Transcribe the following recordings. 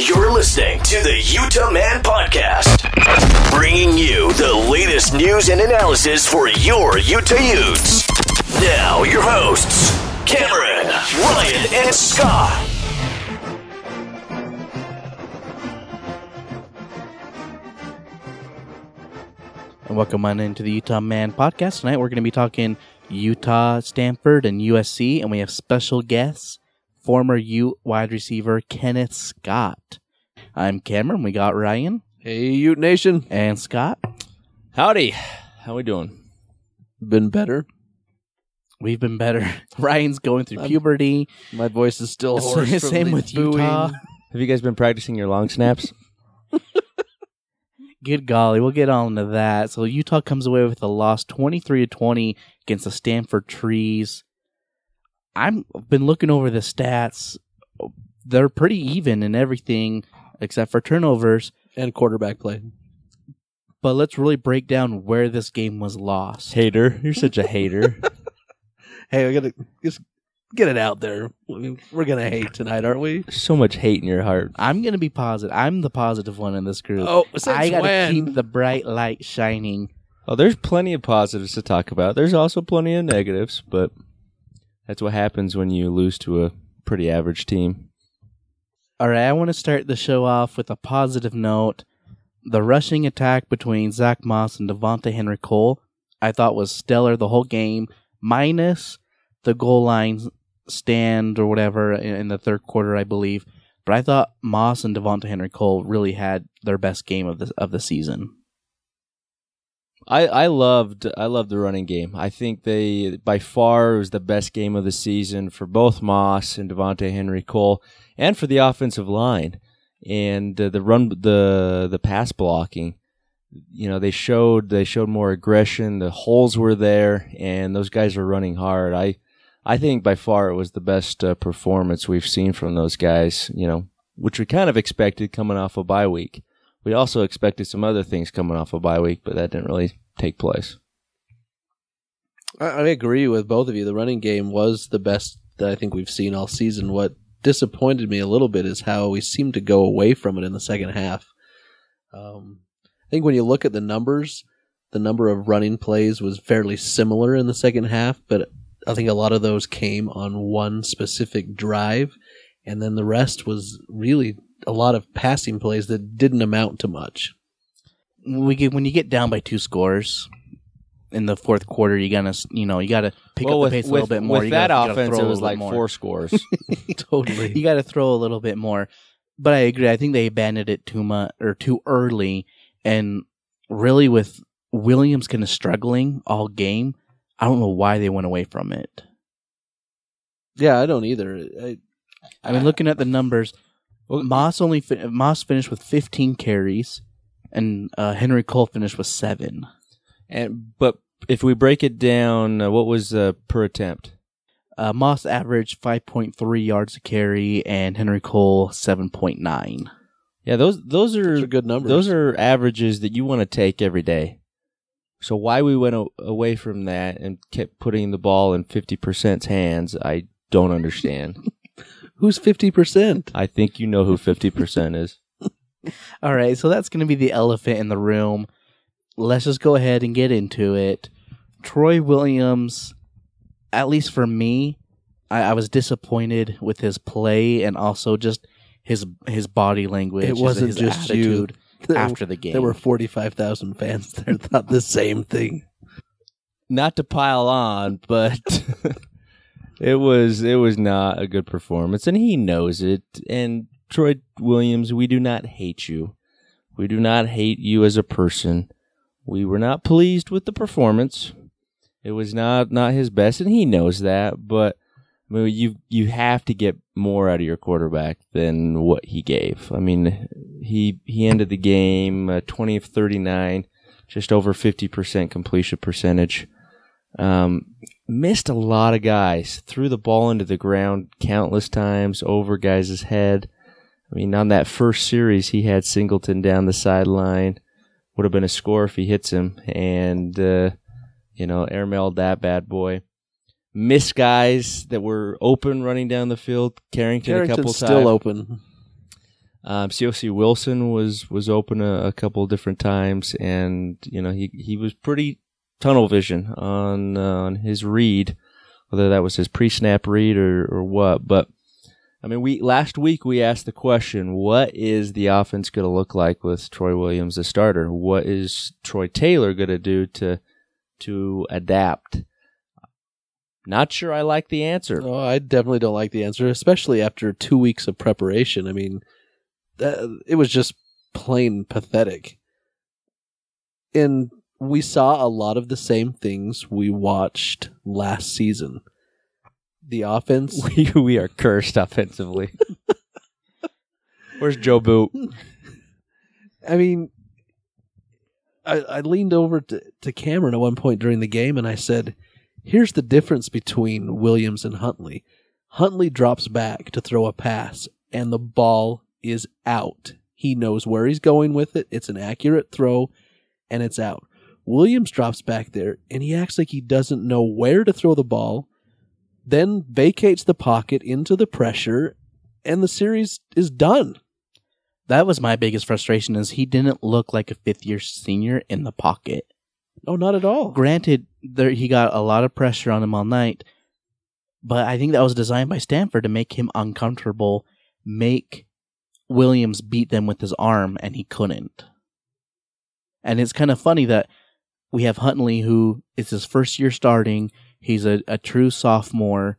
You're listening to the Utah Man Podcast, bringing you the latest news and analysis for your Utah Utes. Now, your hosts, Cameron, Ryan, and Scott. And welcome on into the Utah Man podcast. Tonight we're going to be talking Utah, Stanford, and USC, and we have special guests, former Ute wide receiver Kenneth Scott. I'm Cameron. We got Ryan Hey, Ute Nation. and Scott. Howdy. How we doing? Been better. We've been better. Ryan's going through puberty. My voice is still hoarse. Same with booing. Utah. Have you guys been practicing your long snaps? Good golly, we'll get on to that. So Utah comes away with a loss, twenty three to twenty against the Stanford Trees. I'm been looking over the stats. They're pretty even in everything except for turnovers. And quarterback play. But let's really break down where this game was lost. Hater. You're such a hater. Hey, I gotta just get it out there. I mean, We're gonna hate tonight, aren't we? so much hate in your heart. I'm gonna be positive. I'm the positive one in this group. Oh, since I gotta when? keep the bright light shining. Oh, there's plenty of positives to talk about. There's also plenty of negatives, but that's what happens when you lose to a pretty average team. All right, I want to start the show off with a positive note. The rushing attack between Zack Moss and Devonta'e Henry Cole, I thought was stellar the whole game, minus the goal line stand or whatever in, the third quarter, I believe. But I thought Moss and Devonta'e Henry Cole really had their best game of the of the season. I, I loved I loved the running game. I think they by far was the best game of the season for both Moss and Devonta'e Henry Cole, and for the offensive line and uh, the run the the pass blocking. You know they showed they showed more aggression. The holes were there, and those guys were running hard. I I think by far it was the best uh, performance we've seen from those guys. You know, which we kind of expected coming off a bye week. We also expected some other things coming off a bye week, but that didn't really take place. I, I agree with both of you. The running game was the best that I think we've seen all season. What disappointed me a little bit is how we seemed to go away from it in the second half. Um, I think when you look at the numbers, the number of running plays was fairly similar in the second half, but I think a lot of those came on one specific drive, and then the rest was really a lot of passing plays that didn't amount to much. We get when you get down by two scores in the fourth quarter, you gotta you know you gotta pick up the pace a little bit more. With You that gotta- you gotta offense, throw it was like more. four scores. totally. you got to throw a little bit more. But I agree. I think they abandoned it too much or too early, and really with Williams kind of struggling all game. I don't know why they went away from it. Yeah, I don't either. I, I mean, looking at the numbers, Moss only fi- Moss finished with 15 carries, and uh, Henry Cole finished with seven. and but if we break it down, uh, what was uh, per attempt? Uh, Moss averaged 5.3 yards a carry, and Henry Cole 7.9. Yeah, those those are, Those are good numbers. Those are averages that you want to take every day. So why we went a- away from that and kept putting the ball in fifty percent's hands, I don't understand. Who's fifty percent? I think you know who fifty percent is. All right, so that's going to be the elephant in the room. Let's just go ahead and get into it. Troy Williams, at least for me, I, I was disappointed with his play and also just his his body language. It wasn't his just you. after the game. There were forty five thousand fans there thought the same thing. Not to pile on, but it was it was not a good performance, and he knows it. And Troy Williams, we do not hate you. We do not hate you as a person. We were not pleased with the performance. It was not not his best, and he knows that. But I mean, you you have to get more out of your quarterback than what he gave. I mean, he he ended the game uh, twenty of thirty nine, just over fifty percent completion percentage. Um, missed a lot of guys, threw the ball into the ground countless times over guys' head. I mean, on that first series, he had Singleton down the sideline. Would have been a score if he hits him, and uh, you know, airmailed that bad boy missed guys that were open running down the field. Carrington a couple Carrington's times. still open. Um, Siaosi Wilson was was open a, a couple different times, and you know he he was pretty tunnel vision on uh, on his read, whether that was his pre snap read or or what. But I mean, we last week we asked the question: What is the offense going to look like with Troy Williams the starter? What is Troy Taylor going to do to to adapt? Not sure I like the answer. Oh, I definitely don't like the answer, especially after two weeks of preparation. I mean, that, it was just plain pathetic. And we saw a lot of the same things we watched last season. The offense. We we are cursed offensively. Where's Joe Boot? I mean, I, I leaned over to, to Cameron at one point during the game and I said, Here's the difference between Williams and Huntley. Huntley drops back to throw a pass, and the ball is out. He knows where he's going with it. It's an accurate throw, and it's out. Williams drops back there, and he acts like he doesn't know where to throw the ball, then vacates the pocket into the pressure, and the series is done. That was my biggest frustration is he didn't look like a fifth year senior in the pocket. Oh, not at all. Granted, there he got a lot of pressure on him all night, but I think that was designed by Stanford to make him uncomfortable, make Williams beat them with his arm, and he couldn't. And it's kind of funny that we have Huntley, who is his first year starting. He's a, a true sophomore,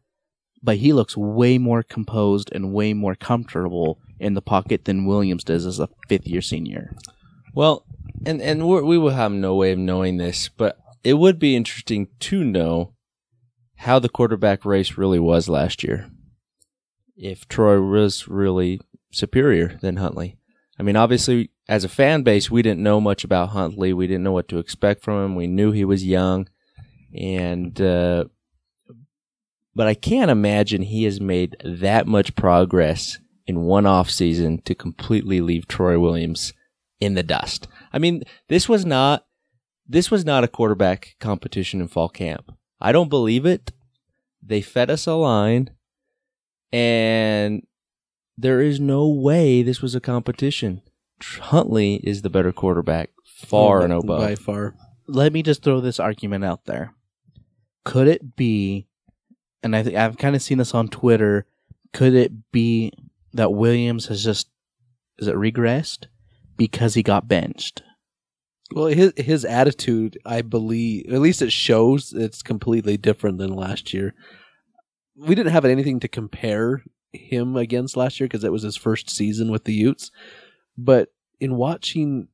but he looks way more composed and way more comfortable in the pocket than Williams does as a fifth year senior. Well, and and we will have no way of knowing this, but it would be interesting to know how the quarterback race really was last year. If Troy was really superior than Huntley. I mean, obviously, as a fan base, we didn't know much about Huntley. We didn't know what to expect from him. We knew he was young, and uh, but I can't imagine he has made that much progress in one off season to completely leave Troy Williams in the dust. I mean, this was not this was not a quarterback competition in fall camp. I don't believe it. They fed us a line and there is no way this was a competition. Huntley is the better quarterback, far and above. By far. let me just throw this argument out there. Could it be, and I th- I've kind of seen this on Twitter, could it be that Williams has just, is it regressed? Because he got benched. Well, his his attitude, I believe, at least it shows it's completely different than last year. We didn't have anything to compare him against last year because it was his first season with the Utes. But in watching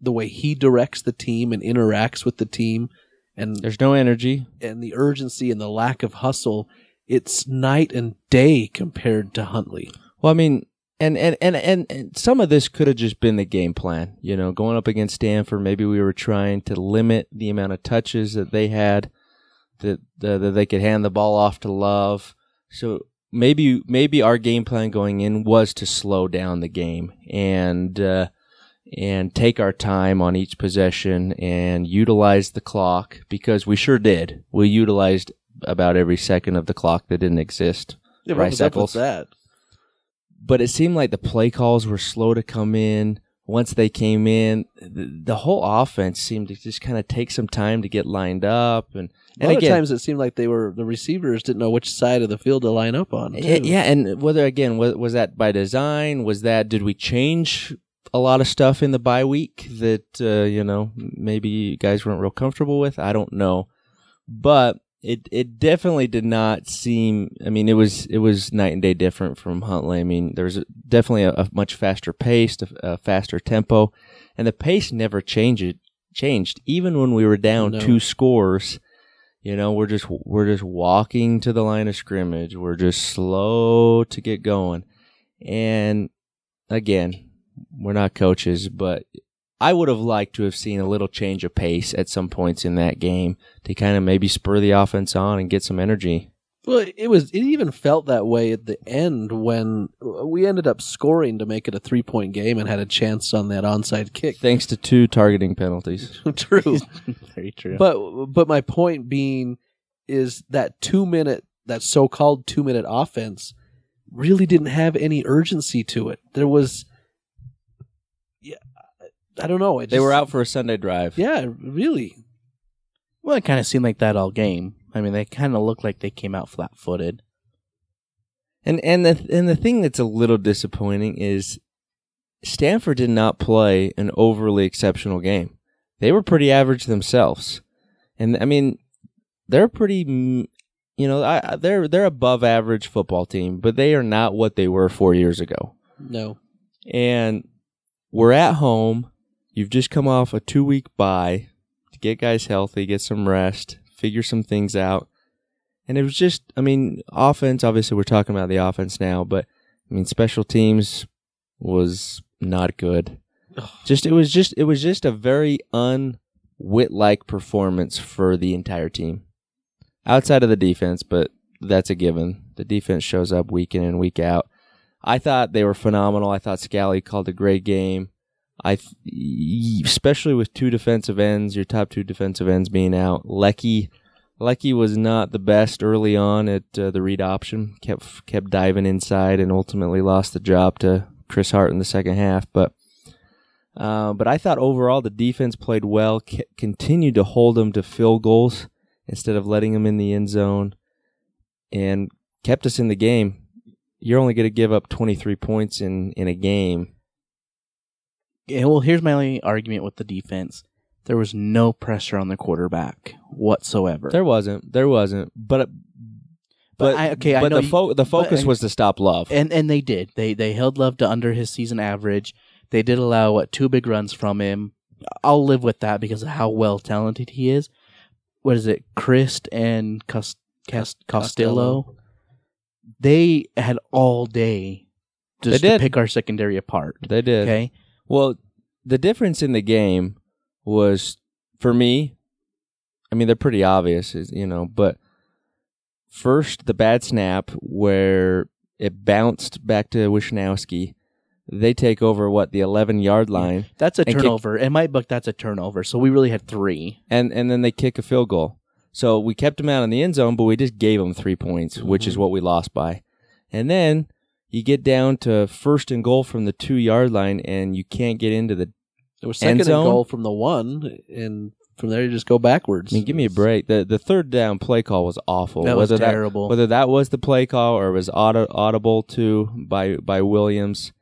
the way he directs the team and interacts with the team, and There's no energy. and the urgency and the lack of hustle, it's night and day compared to Huntley. Well, I mean, and and and and, and some of this could have just been the game plan. You know, going up against Stanford, maybe we were trying to limit the amount of touches that they had, that that that they could hand the ball off to Love. So maybe maybe our game plan going in was to slow down the game and uh, and take our time on each possession and utilize the clock because we sure did. We utilized about every second of the clock that didn't exist. Yeah, Rice what was up with that? but it seemed like the play calls were slow to come in. Once they came in, the, the whole offense seemed to just kind of take some time to get lined up. And, A and lot again, of times it seemed like they were the receivers didn't know which side of the field to line up on. too. yeah, and whether again was, was that by design? Was that did we change a lot of stuff in the bye week that uh, you know maybe you guys weren't real comfortable with? I don't know, but it it definitely did not seem. I mean, it was it was night and day different from Huntley. I mean, there's a, definitely a, a much faster pace, a, a faster tempo, and the pace never changed. Changed even when we were down No. two scores. You know, we're just we're just walking to the line of scrimmage. We're just slow to get going. And again, we're not coaches, but I would have liked to have seen a little change of pace at some points in that game to kind of maybe spur the offense on and get some energy. Well, it was. It even felt that way at the end when we ended up scoring to make it a three point game and had a chance on that onside kick. Thanks to two targeting penalties. True, Very true. but but my point being is that two minute that so called two minute offense really didn't have any urgency to it. There was, I don't know. It They were out for a Sunday drive. Yeah, really. well, it kind of seemed like that all game. I mean, they kind of looked like they came out flat footed. And and the and the thing that's a little disappointing is Stanford did not play an overly exceptional game. They were pretty average themselves, and I mean they're pretty, you know, I, I- they're they're above average football team, but they are not what they were four years ago. No. And we're at home. You've just come off a two week bye to get guys healthy, get some rest, figure some things out. And it was just, I mean, offense, obviously we're talking about the offense now, but I mean, special teams was not good. Just, it was just, it was just a very unwit like performance for the entire team outside of the defense, but that's a given. The defense shows up week in and week out. I thought they were phenomenal. I thought Scalley called a great game. I, th- especially with two defensive ends, your top two defensive ends being out. Leki, Leki was not the best early on at uh, the read option. kept kept diving inside and ultimately lost the job to Chris Hart in the second half. But uh, but I thought overall the defense played well. C- continued to hold them to field goals instead of letting them in the end zone, and kept us in the game you're only going to give up 23 points in, in a game. Well, here's my only argument with the defense. There was no pressure on the quarterback whatsoever. There wasn't. There wasn't. But uh, but, I- okay, I but know the you- fo- the focus but- was to stop Love. and and they did. They they held Love to under his season average. They did allow what two big runs from him. I'll live with that because of how well talented he is. What is it, Chryst and Cos- Cas- Costello? They had all day just to pick our secondary apart. they did. Okay, Well, the difference in the game was for me. I mean, they're pretty obvious, you know. But first, the bad snap where it bounced back to Wishnowsky. They take over what the 11 yard line. that's a And kick- turnover. In my book, that's a turnover. So we really had three. and and then they kick a field goal. So we kept them out in the end zone, but we just gave them three points, which is mm-hmm. what we lost by. And then you get down to first and goal from the two yard line, and you can't get into the. There was second and zone? goal from the one, and from there you just go backwards. I mean, give me a break. The the third down play call was awful. That was whether terrible. That, whether that was the play call or it was auto, audible to by by Williams,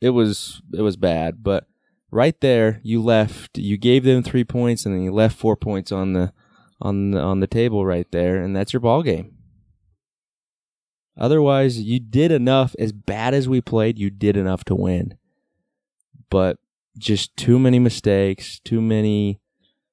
it was it was bad. But right there, you left. You gave them three points, and then you left four points on the on the, on the table right there, and that's your ball game. Otherwise, you did enough. As bad as we played, you did enough to win. But just too many mistakes, too many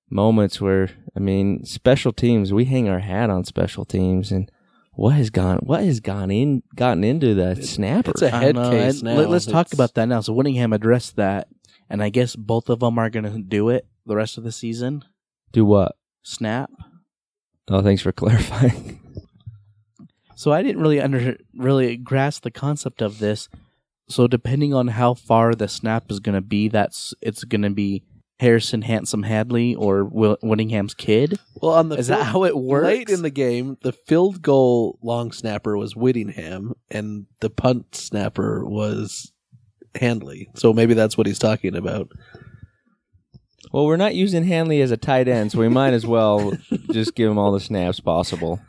moments where I mean, special teams. We hang our hat on special teams, and what has gone what has gone in gotten into the snapper? it's a I head know, case now. Let, us talk about that now. So Whittingham addressed that, and I guess both of them are going to do it the rest of the season. Do what? Snap. Oh, thanks for clarifying. So I didn't really under really grasp the concept of this. So depending on how far the snap is going to be, that's it's going to be Harrison Handsome Handley or Will, Whittingham's kid. Well, on the Is that how it works? Late in the game, the field goal long snapper was Whittingham, and the punt snapper was Handley. So maybe that's what he's talking about. well, we're not using Handley as a tight end, so we might as well just give him all the snaps possible.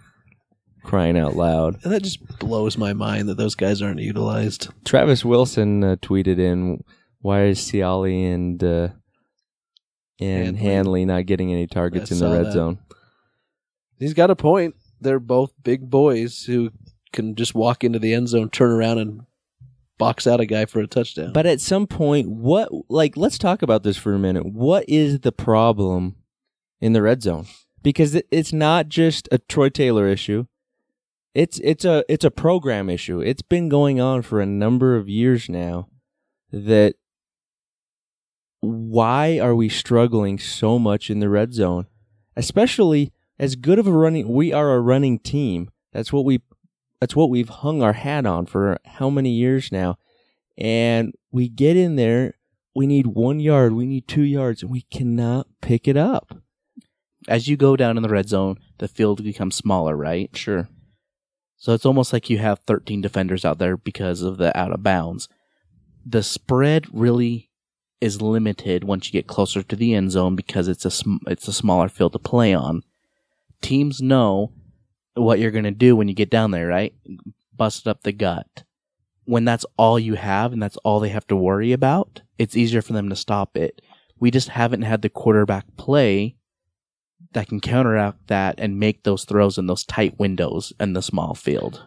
Crying out loud. And that just blows my mind that those guys aren't utilized. Travis Wilson uh, tweeted in, "Why is Ciali and uh, and Handley. Hanley not getting any targets I in the saw red that. zone?" He's got a point. They're both big boys who can just walk into the end zone, turn around, and box out a guy for a touchdown. But at some point, what like let's talk about this for a minute. What is the problem in the red zone? because it's not just a Troy Taylor issue. It's it's a it's a program issue. It's been going on for a number of years now. That why are we struggling so much in the red zone, especially as good of a running we are a running team. That's what we that's what we've hung our hat on for how many years now. And we get in there, we need one yard, we need two yards, and we cannot pick it up. As you go down in the red zone, the field becomes smaller, right? Sure. So it's almost like you have 13 defenders out there because of the out of bounds. The spread really is limited once you get closer to the end zone because it's a sm- it's a smaller field to play on. Teams know what you're going to do when you get down there, right? Bust up the gut. When that's all you have and that's all they have to worry about, it's easier for them to stop it. We just haven't had the quarterback play that can counteract that and make those throws in those tight windows in the small field.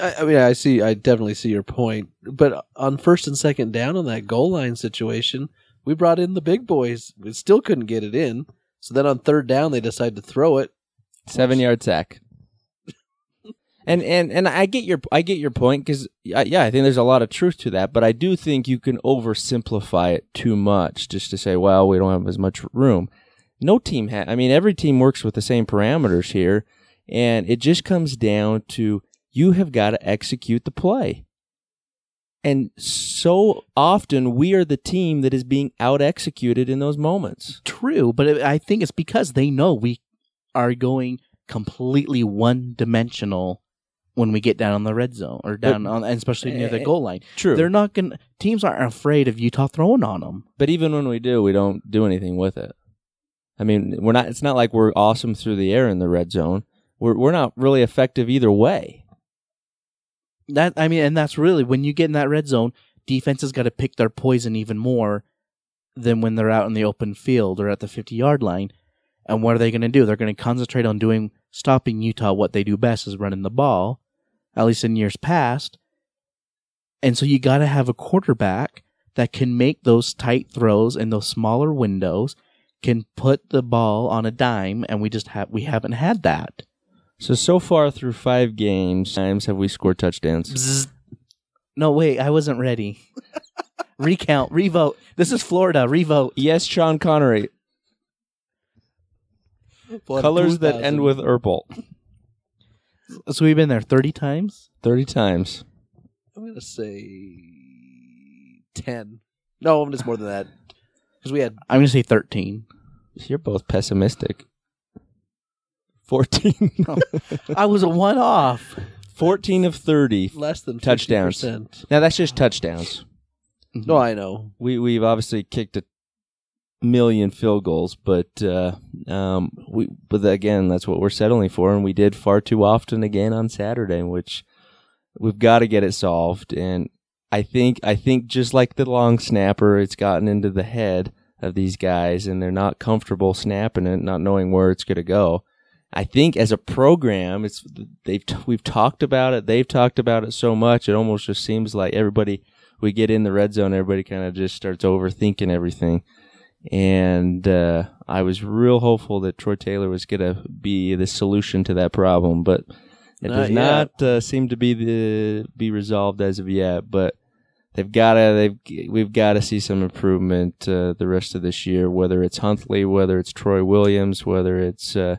I, I mean, I see. I definitely see your point. But on first and second down on that goal line situation, we brought in the big boys. We still couldn't get it in. So then on third down, they decided to throw it. Seven yard sack. And and and I get your I get your point because yeah I think there's a lot of truth to that, but I do think you can oversimplify it too much just to say well we don't have as much room. No team ha- I mean every team works with the same parameters here, and it just comes down to you have got to execute the play. And so often we are the team that is being out executed in those moments. True, but I think it's because they know we are going completely one dimensional when we get down on the red zone or down on, and especially near the Eh, goal line. True. They're not going teams aren't afraid of Utah throwing on them. But even when we do, we don't do anything with it. I mean, we're not. It's not like we're awesome through the air in the red zone. We're we're not really effective either way. That, I mean, and that's really when you get in that red zone, defenses got to pick their poison even more than when they're out in the open field or at the 50 yard line. And what are they going to do? They're going to concentrate on doing, stopping Utah. What they do best is running the ball, at least in years past. And so you got to have a quarterback that can make those tight throws in those smaller windows, can put the ball on a dime, and we just have we haven't had that. So so far through five games, times have we scored touchdowns? Bzzz. No, wait, I wasn't ready. Recount, revote. This is Florida. Revote. Yes, Sean Connery. Colors that end with Urpel. So we've been there thirty times. Thirty times. I'm gonna say ten. No, it's more than that because we had I'm gonna say thirteen. You're both pessimistic. Fourteen. I was a one off. Fourteen of thirty. less than Touchdowns. 50%. Now that's just touchdowns. No, I know. we we've obviously kicked a million field goals, but uh, um, we but again that's what we're settling for, and we did far too often again on Saturday, which we've got to get it solved. And I think I think just like the long snapper, it's gotten into the head of these guys, and they're not comfortable snapping it, not knowing where it's going to go. I think as a program, it's they've we've talked about it. They've talked about it so much, it almost just seems like everybody we get in the red zone, everybody kind of just starts overthinking everything. And uh, I was real hopeful that Troy Taylor was going to be the solution to that problem, but it Not does yet. not uh, seem to be the be resolved as of yet. But they've got to they've we've got to see some improvement uh, the rest of this year. Whether it's Huntley, whether it's Troy Williams, whether it's uh,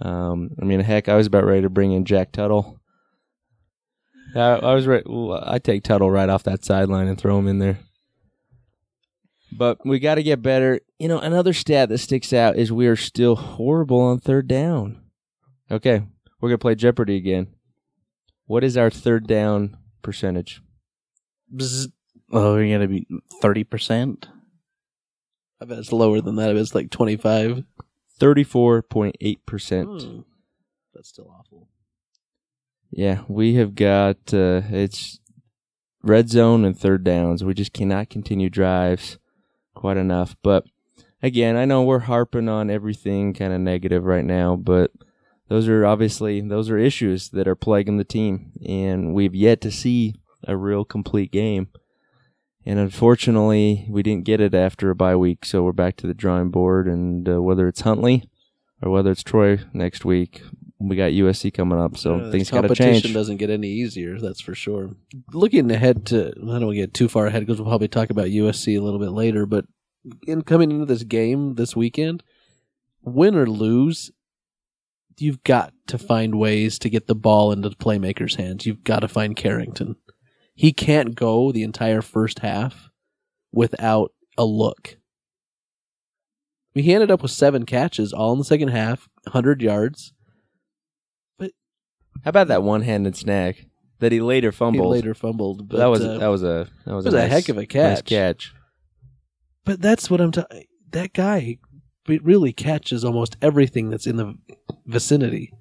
um, I mean, heck, I was about ready to bring in Jack Tuttle. I, I was ready. I take Tuttle right off that sideline and throw him in there. But we got to get better. You know, another stat that sticks out is we are still horrible on third down. Okay, we're gonna play Jeopardy again. What is our third down percentage? Bzz. Oh, we're gonna be thirty percent. I bet it's lower than that. I bet it's like twenty five. Thirty-four point eight percent. Hmm. That's still awful. Yeah, we have got uh, it's red zone and third downs. We just cannot continue drives quite enough. But again, I know we're harping on everything kind of negative right now, but those are obviously those are issues that are plaguing the team, and we've yet to see a real complete game. And unfortunately, we didn't get it after a bye week, so we're back to the drawing board. And uh, whether it's Huntley or whether it's Troy next week. We got USC coming up, so Uh, things got to change. competition doesn't get any easier, that's for sure. Looking ahead to, I don't want to get too far ahead because we'll probably talk about USC a little bit later. But in coming into this game this weekend, win or lose, you've got to find ways to get the ball into the playmaker's hands. You've got to find Carrington. He can't go the entire first half without a look. He ended up with seven catches all in the second half, 100 yards. But how about that one-handed snag that he later He fumbled? later fumbled. But, that was uh, that was a that was, was a, a heck of a nice catch. catch. But that's what I'm talking. That guy really catches almost everything that's in the vicinity.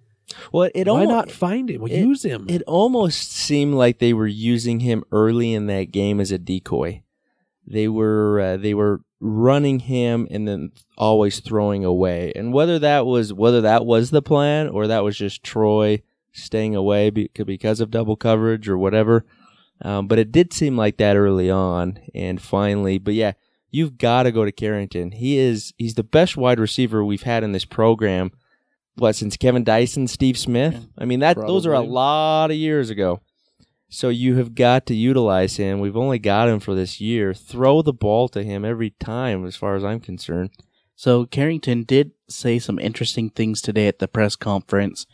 Well, it Why almo- not find him? it- Use him. It almost seemed like they were using him early in that game as a decoy. They were uh, they were running him and then always throwing away. And whether that was whether that was the plan or that was just Troy staying away be- because of double coverage or whatever, um, but it did seem like that early on. And finally, but yeah, you've got to go to Carrington. He is he's the best wide receiver we've had in this program. What since Kevin Dyson, Steve Smith? I mean that those are a lot of years ago. So you have got to utilize him. We've only got him for this year. Throw the ball to him every time, as far as I'm concerned. So Carrington did say some interesting things today at the press conference.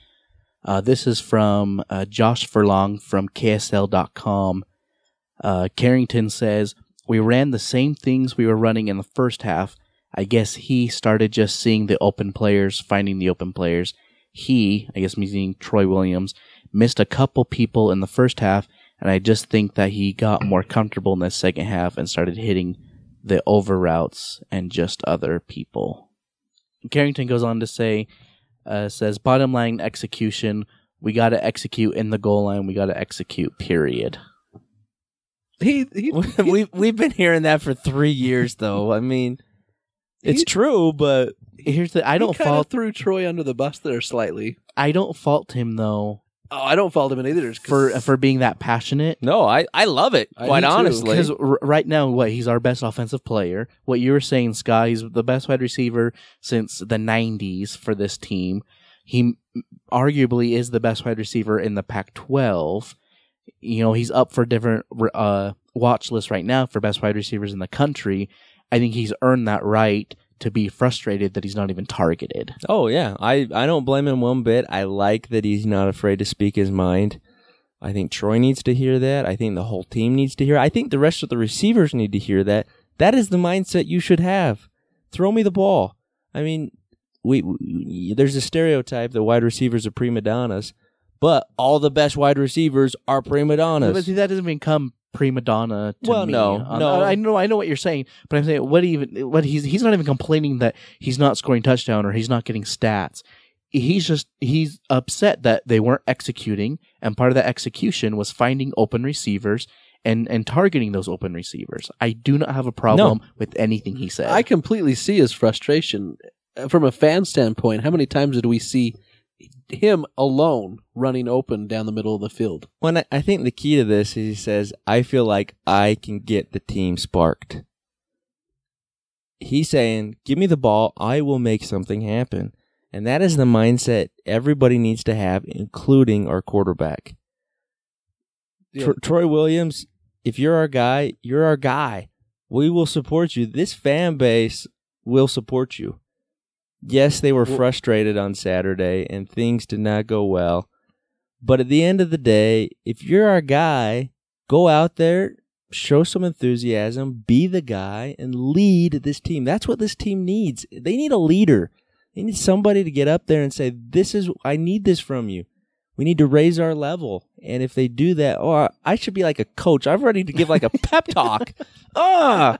Uh, this is from uh, Josh Furlong from KSL.com. Uh, Carrington says, We ran the same things we were running in the first half. I guess he started just seeing the open players, finding the open players. He, I guess meaning Troy Williams, missed a couple people in the first half, and I just think that he got more comfortable in the second half and started hitting the over routes and just other people. Carrington goes on to say, uh, says, bottom line execution, we got to execute in the goal line, we got to execute, period. he, he, we we've been hearing that for three years, though. I mean, it's He- true, but Here's the I don't he kinda fault threw Troy under the bus there slightly. I don't fault him though Oh, I don't fault him in either. 'cause- for for being that passionate. no, I I love it. I Quite do too, honestly, Because r- right now, what he's our best offensive player. What you were saying, Scott, he's the best wide receiver since the '90s for this team. He m- arguably is the best wide receiver in the Pac-12. You know, he's up for different uh, watch lists right now for best wide receivers in the country. I think he's earned that right to be frustrated that he's not even targeted. Oh yeah, I I don't blame him one bit. I like that he's not afraid to speak his mind. I think Troy needs to hear that. I think the whole team needs to hear. I think the rest of the receivers need to hear that. That is the mindset you should have. Throw me the ball. I mean, we, we there's a stereotype that wide receivers are prima donnas, but all the best wide receivers are prima donnas. But see, that doesn't become prima donna to Well, me. no, Uh, no. I know, I know what you're saying, but I'm saying what even what he's he's not even complaining that he's not scoring touchdown or he's not getting stats. He's just he's upset that they weren't executing, and part of that execution was finding open receivers and and targeting those open receivers. I do not have a problem with anything he said. I completely see his frustration Uh, from a fan standpoint. How many times did we see him alone running open down the middle of the field? When I, I think the key to this is he says, I feel like I can get the team sparked. He's saying, give me the ball, I will make something happen. And that is the mindset everybody needs to have, including our quarterback. Yeah. Tro- Troy Williams, if you're our guy, you're our guy. We will support you. This fan base will support you. Yes, they were frustrated on Saturday and things did not go well. But at the end of the day, if you're our guy, go out there, show some enthusiasm, be the guy, and lead this team. That's what this team needs. They need a leader. They need somebody to get up there and say, This is, I need this from you. We need to raise our level. And if they do that, oh, I should be like a coach. I'm ready to give like a pep talk. Ah,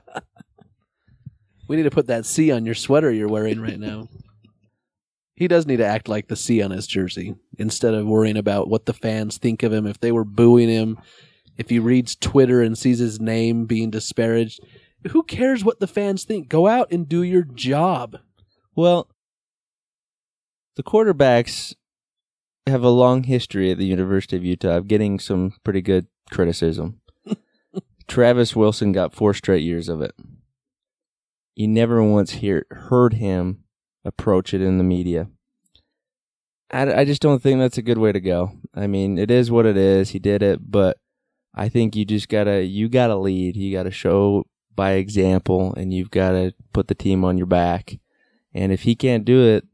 We need to put that C on your sweater you're wearing right now. he does need to act like the C on his jersey instead of worrying about what the fans think of him. If they were booing him, if he reads Twitter and sees his name being disparaged, who cares what the fans think? Go out and do your job. Well, the quarterbacks have a long history at the University of Utah of getting some pretty good criticism. Travis Wilson got four straight years of it. You never once hear, heard him approach it in the media. I, I just don't think that's a good way to go. I mean, it is what it is. He did it, but I think you just gotta you gotta lead. You gotta show by example, and you've gotta put the team on your back. And if he can't do it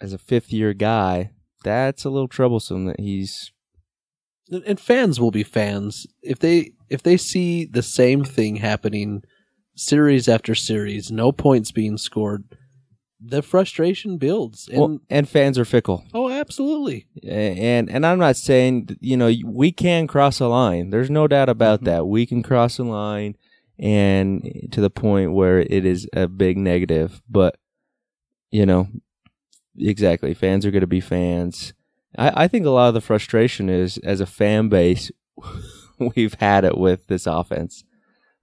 as a fifth year guy, that's a little troublesome. That he's And- fans will be fans if they if they see the same thing happening series after series, no points being scored. The frustration builds. And well, and fans are fickle. oh, absolutely. and and I'm not saying you know we can cross a line. There's no doubt about Mhm. that. We can cross a line, and to the point where it is a big negative. But you know, exactly, fans are going to be fans. I, I think a lot of the frustration is as a fan base, we've had it with this offense.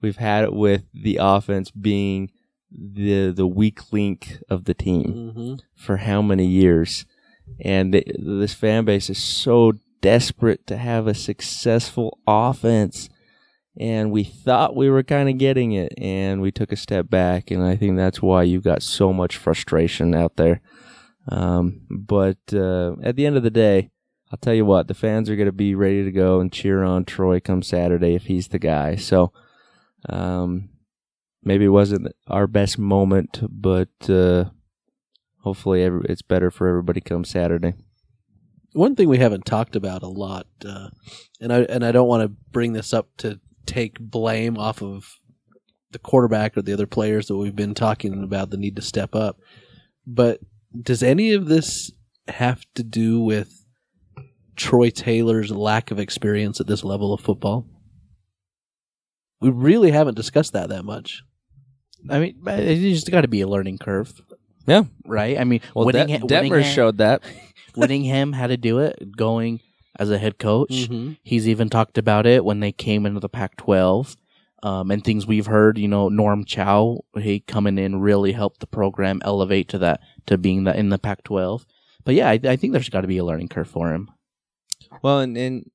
We've had it with the offense being the the weak link of the team hmm for how many years, and th this fan base is so desperate to have a successful offense. And we thought we were kind of getting it, and we took a step back, and I think that's why you've got so much frustration out there. Um, but uh, at the end of the day, I'll tell you what, the fans are going to be ready to go and cheer on Troy come Saturday if he's the guy. So, um, maybe it wasn't our best moment, but uh, hopefully every, it's better for everybody come Saturday. One thing we haven't talked about a lot, uh, and I and I don't want to bring this up to take blame off of the quarterback or the other players that we've been talking about the need to step up. But does any of this have to do with Troy Taylor's lack of experience at this level of football? We really haven't discussed that that much. I mean, but it's just got to be a learning curve, Yeah. right? I mean, Well, Whittingham, Det- Detmer Whittingham- showed that. Whittingham had to do it going as a head coach. Mm-hmm. He's even talked about it when they came into the Pac-12, um, and things we've heard. You know, Norm Chow, he coming in really helped the program elevate to that to being that in the Pac-12. But yeah, I, I think there's got to be a learning curve for him. Well, and, and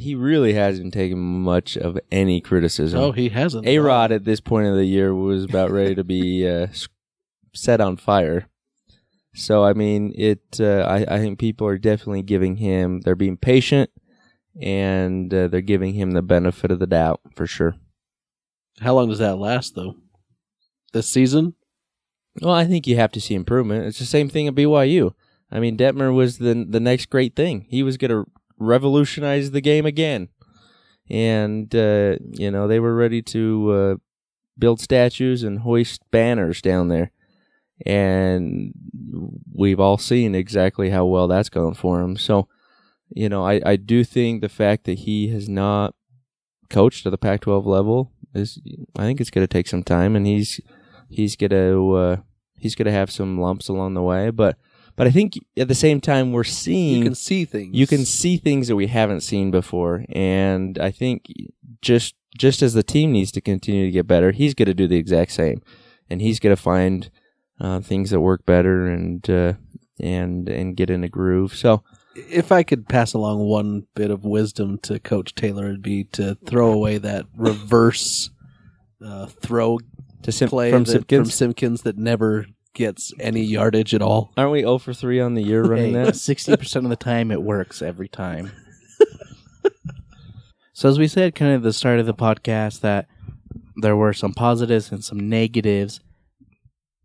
he really hasn't taken much of any criticism. Oh, he hasn't. A Rod at this point of the year was about ready to be uh, set on fire. So I mean, it. Uh, I I think people are definitely giving him. They're being patient, and uh, they're giving him the benefit of the doubt for sure. How long does that last, though? This season? Well, I think you have to see improvement. It's the same thing at BYU. I mean, Detmer was the the next great thing. He was going to revolutionize the game again, and uh, you know they were ready to uh, build statues and hoist banners down there. And we've all seen exactly how well that's going for him. So, you know, I, I do think the fact that he has not coached at the Pac-12 level is, I think it's going to take some time, and he's he's gonna uh, he's gonna have some lumps along the way. But but I think at the same time we're seeing You can see things. you can see things that we haven't seen before, and I think just just as the team needs to continue to get better, he's going to do the exact same, and he's going to find uh, things that work better and uh, and and get in a groove. So if I could pass along one bit of wisdom to Coach Taylor, it'd be to throw away that reverse uh, throw to Sim- play from that, Simpkins, from Simpkins that never gets any yardage at all. aren't we 0 for three on the year running that? Sixty percent of the time, it works every time. so as we said, kind of at the start of the podcast, that there were some positives and some negatives.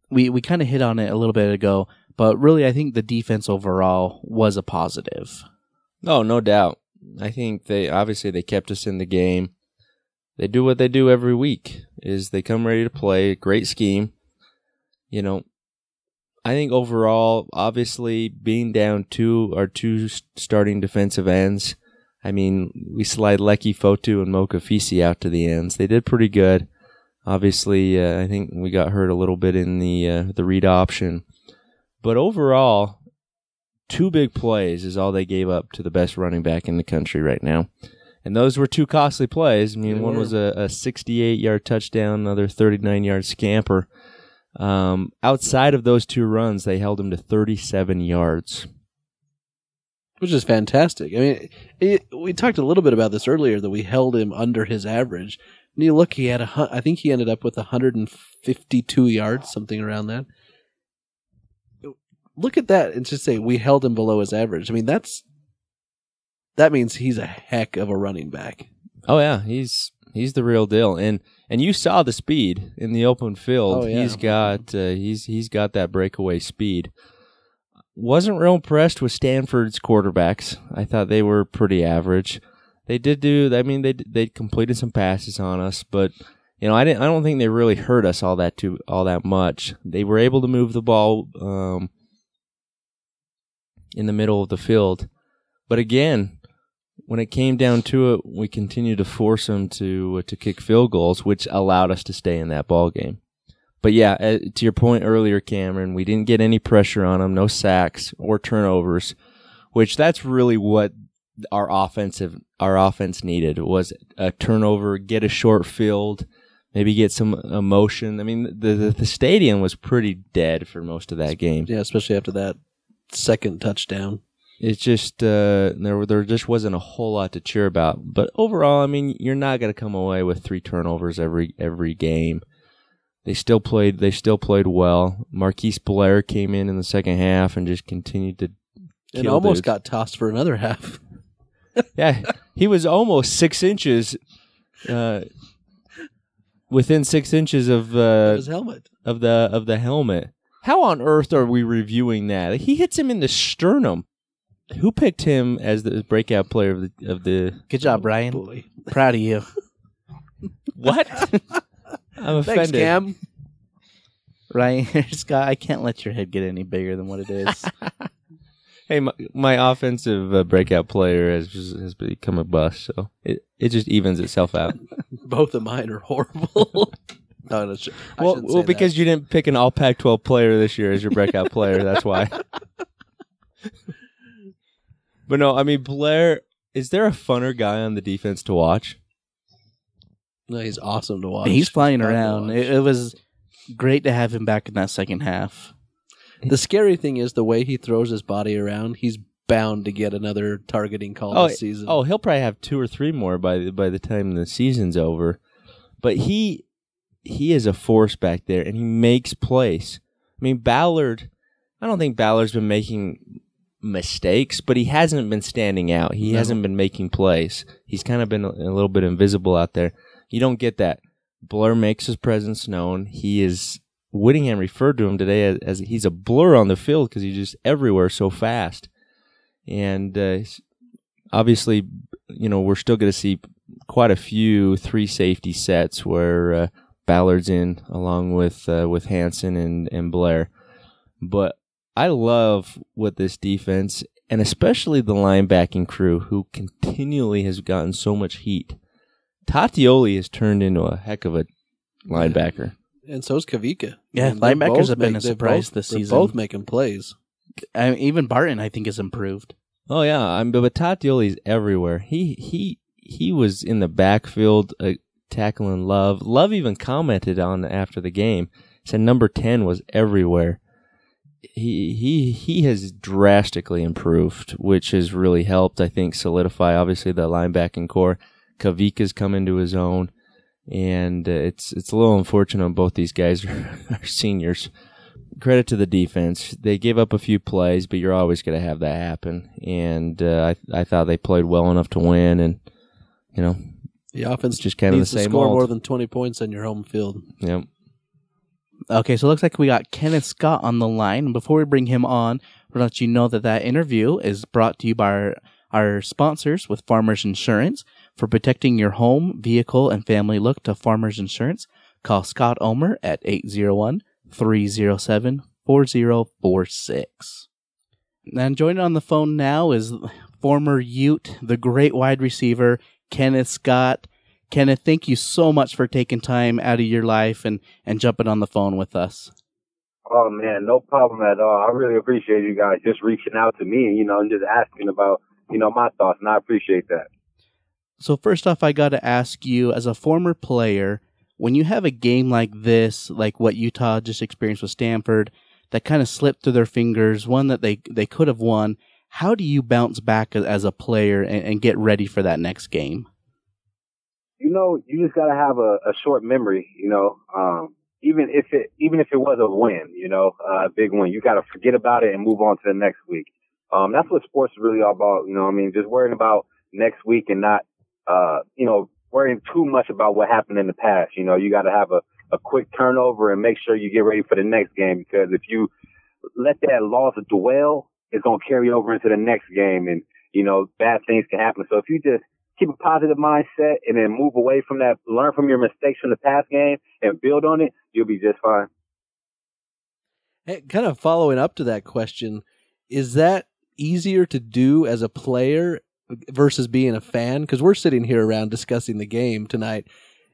We we kind of hit on it a little bit ago, but really, I think the defense overall was a positive. Oh, no doubt. I think they obviously they kept us in the game. They do what they do every week is they come ready to play, great scheme. You know, I think overall, obviously being down two or two starting defensive ends. I mean, we slide Leki Fotu and Mokofisi out to the ends. They did pretty good. Obviously, uh, I think we got hurt a little bit in the uh, the read option, but overall, two big plays is all they gave up to the best running back in the country right now. And those were two costly plays. I mean, They one was a, a 68 yard touchdown, another 39 yard scamper. Um, outside of those two runs, they held him to 37 yards. which is fantastic. I mean, it, we talked a little bit about this earlier that we held him under his average. And you look, he had a, I think he ended up with 152 yards, something around that. look at that and just say we held him below his average. I mean, that's that means he's a heck of a running back. Oh yeah, he's he's the real deal, and and you saw the speed in the open field. Oh, yeah. He's got uh, he's he's got that breakaway speed. Wasn't real impressed with Stanford's quarterbacks. I thought they were pretty average. They did do. I mean, they they completed some passes on us, but you know, I didn't. I don't think they really hurt us all that too all that much. They were able to move the ball um, in the middle of the field, but again, when it came down to it, we continued to force them to uh, to kick field goals, which allowed us to stay in that ball game. But yeah, uh, to your point earlier, Cameron, we didn't get any pressure on them, no sacks or turnovers, which that's really what our offensive our offense needed was a turnover, get a short field, maybe get some emotion. I mean, the the, the stadium was pretty dead for most of that game. Yeah, especially after that second touchdown. It's just uh, there there just wasn't a whole lot to cheer about. But overall, I mean, you're not going to come away with three turnovers every every game. They still played. They still played well. Marquise Blair came in in the second half and just continued to. And almost dudes. got tossed for another half. Yeah, he was almost six inches, uh, within six inches of uh, his helmet. of the of the helmet. How on earth are we reviewing that? He hits him in the sternum. Who picked him as the breakout player of the of the Good job, Brian. Boy. Proud of you. what? I'm offended. Thanks, Cam. Ryan Scott, I can't let your head get any bigger than what it is. Hey, my, my offensive uh, breakout player has has become a bust, so it it just evens itself out. Both of mine are horrible. no, no, sh- well, well, because that. you didn't pick an All Pac-12 player this year as your breakout player, that's why. But no, I mean Blair. Is there a funner guy on the defense to watch? no, he's awesome to watch. He's flying Fun to around. watch. It, it was great to have him back in that second half. the scary thing is the way he throws his body around. He's bound to get another targeting call Oh, this season. Oh, he'll probably have two or three more by the, by the time the season's over. But he he is a force back there, and he makes plays. I mean, Ballard. I don't think Ballard's been making mistakes, but he hasn't been standing out. He No. hasn't been making plays. He's kind of been a, a little bit invisible out there. You don't get that. Blur makes his presence known. He is. Whittingham referred to him today as, as he's a blur on the field because he's just everywhere so fast. And uh, obviously, you know, we're still going to see quite a few three safety sets where uh, Ballard's in along with uh, with Hansen and and Blair. But I love what this defense and especially the linebacking crew who continually has gotten so much heat. Tauteoli has turned into a heck of a linebacker. and so's Kavika. Yeah, And they're linebackers both have been make- a they're surprise both- this they're season. Both making plays. I mean, even Barton, I think, has improved. Oh yeah, I'm but Tauteoli's everywhere. He he he was in the backfield uh, tackling Love. Love even commented on after the game. Said number ten was everywhere. He he he has drastically improved, which has really helped. I think solidify obviously the linebacking corps. Kavika's come into his own, and uh, it's it's a little unfortunate. Both these guys are, are seniors credit to the defense. They gave up a few plays, but you're always going to have that happen. And uh, I I thought they played well enough to win, and you know, The offense just kind of the same score old. more than twenty points on your home field. know, Okay, so it looks like we got Kenneth Scott on the line. Before we bring him on, we'll let you know that that interview is brought to you by our, our sponsors with Farmers Insurance. For protecting your home, vehicle, and family, look to Farmers Insurance. Call Scott Omer at 801 307 4046. And joining on the phone now is former Ute, the great wide receiver, Kenneth Scott. Kenneth, thank you so much for taking time out of your life and, and jumping on the phone with us. Oh man, no problem at all. I really appreciate you guys just reaching out to me, you know, and just asking about, you know, my thoughts, and I appreciate that. So first off, I got to ask you, as a former player, when you have a game like this, like what Utah just experienced with Stanford, that kind of slipped through their fingers, one that they they could have won. How do you bounce back as, as a player and, and get ready for that next game? You know, you just gotta have a, a short memory, you know. Um, even if it even if it was a win, you know, a big win, you got to forget about it and move on to the next week. Um, that's what sports is really all about. You know, I mean, just worrying about next week and not, uh, you know, worrying too much about what happened in the past. You know, you got to have a a quick turnover and make sure you get ready for the next game because if you let that loss dwell, it's gonna carry over into the next game and you know bad things can happen. So if you just keep a positive mindset and then move away from that, learn from your mistakes from the past game and build on it, you'll be just fine. Hey, kind of following up to that question, is that easier to do as a player versus being a fan? Because we're sitting here around discussing the game tonight,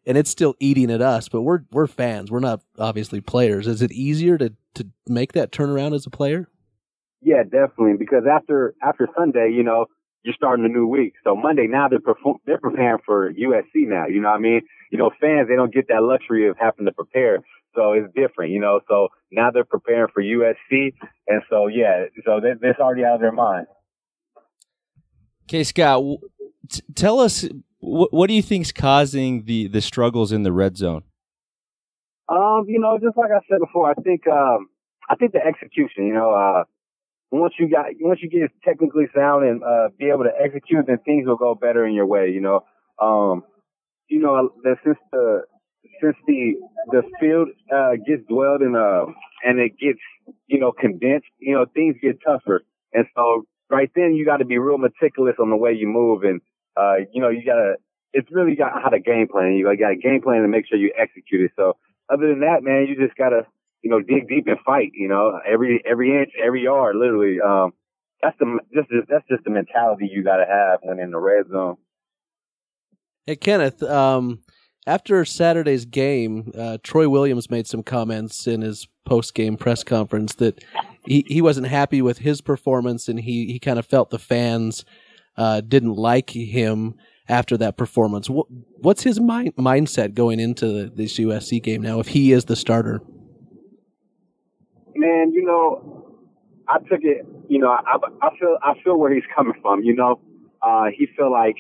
and it's still eating at us. But we're we're fans. We're not obviously players. Is it easier to to make that turnaround as a player? Yeah, definitely. Because after after Sunday, you know, you're starting a new week. So Monday now they're perform- they're preparing for USC now. You know what I mean? You know, fans they don't get that luxury of having to prepare. So it's different, you know. So now they're preparing for USC, and so yeah, so they, that's already out of their mind. Okay, Scott, t- tell us what, what do you think's causing the the struggles in the red zone? Um, you know, just like I said before, I think um, I think the execution. You know, uh, once you got once you get technically sound and uh, be able to execute, then things will go better in your way. You know, um, you know, since the since the the field uh, gets dwelled in uh and it gets you know condensed, you know, things get tougher, and so right then you got to be real meticulous on the way you move, and uh, you know, you gotta. It's really got how to game plan. You got a game plan to make sure you execute it. So other than that, man, you just gotta you know, dig deep and fight. You know, every every inch, every yard, literally. Um, that's the just that's just the mentality you got to have when in the red zone. Hey Kenneth, um, after Saturday's game, uh, Troy Williams made some comments in his post game press conference that he, he wasn't happy with his performance and he, he kind of felt the fans uh, didn't like him after that performance. What, what's his mind, mindset going into this USC game now if he is the starter? Man, you know, I took it. You know, I, I feel I feel where he's coming from. You know, uh, he felt like,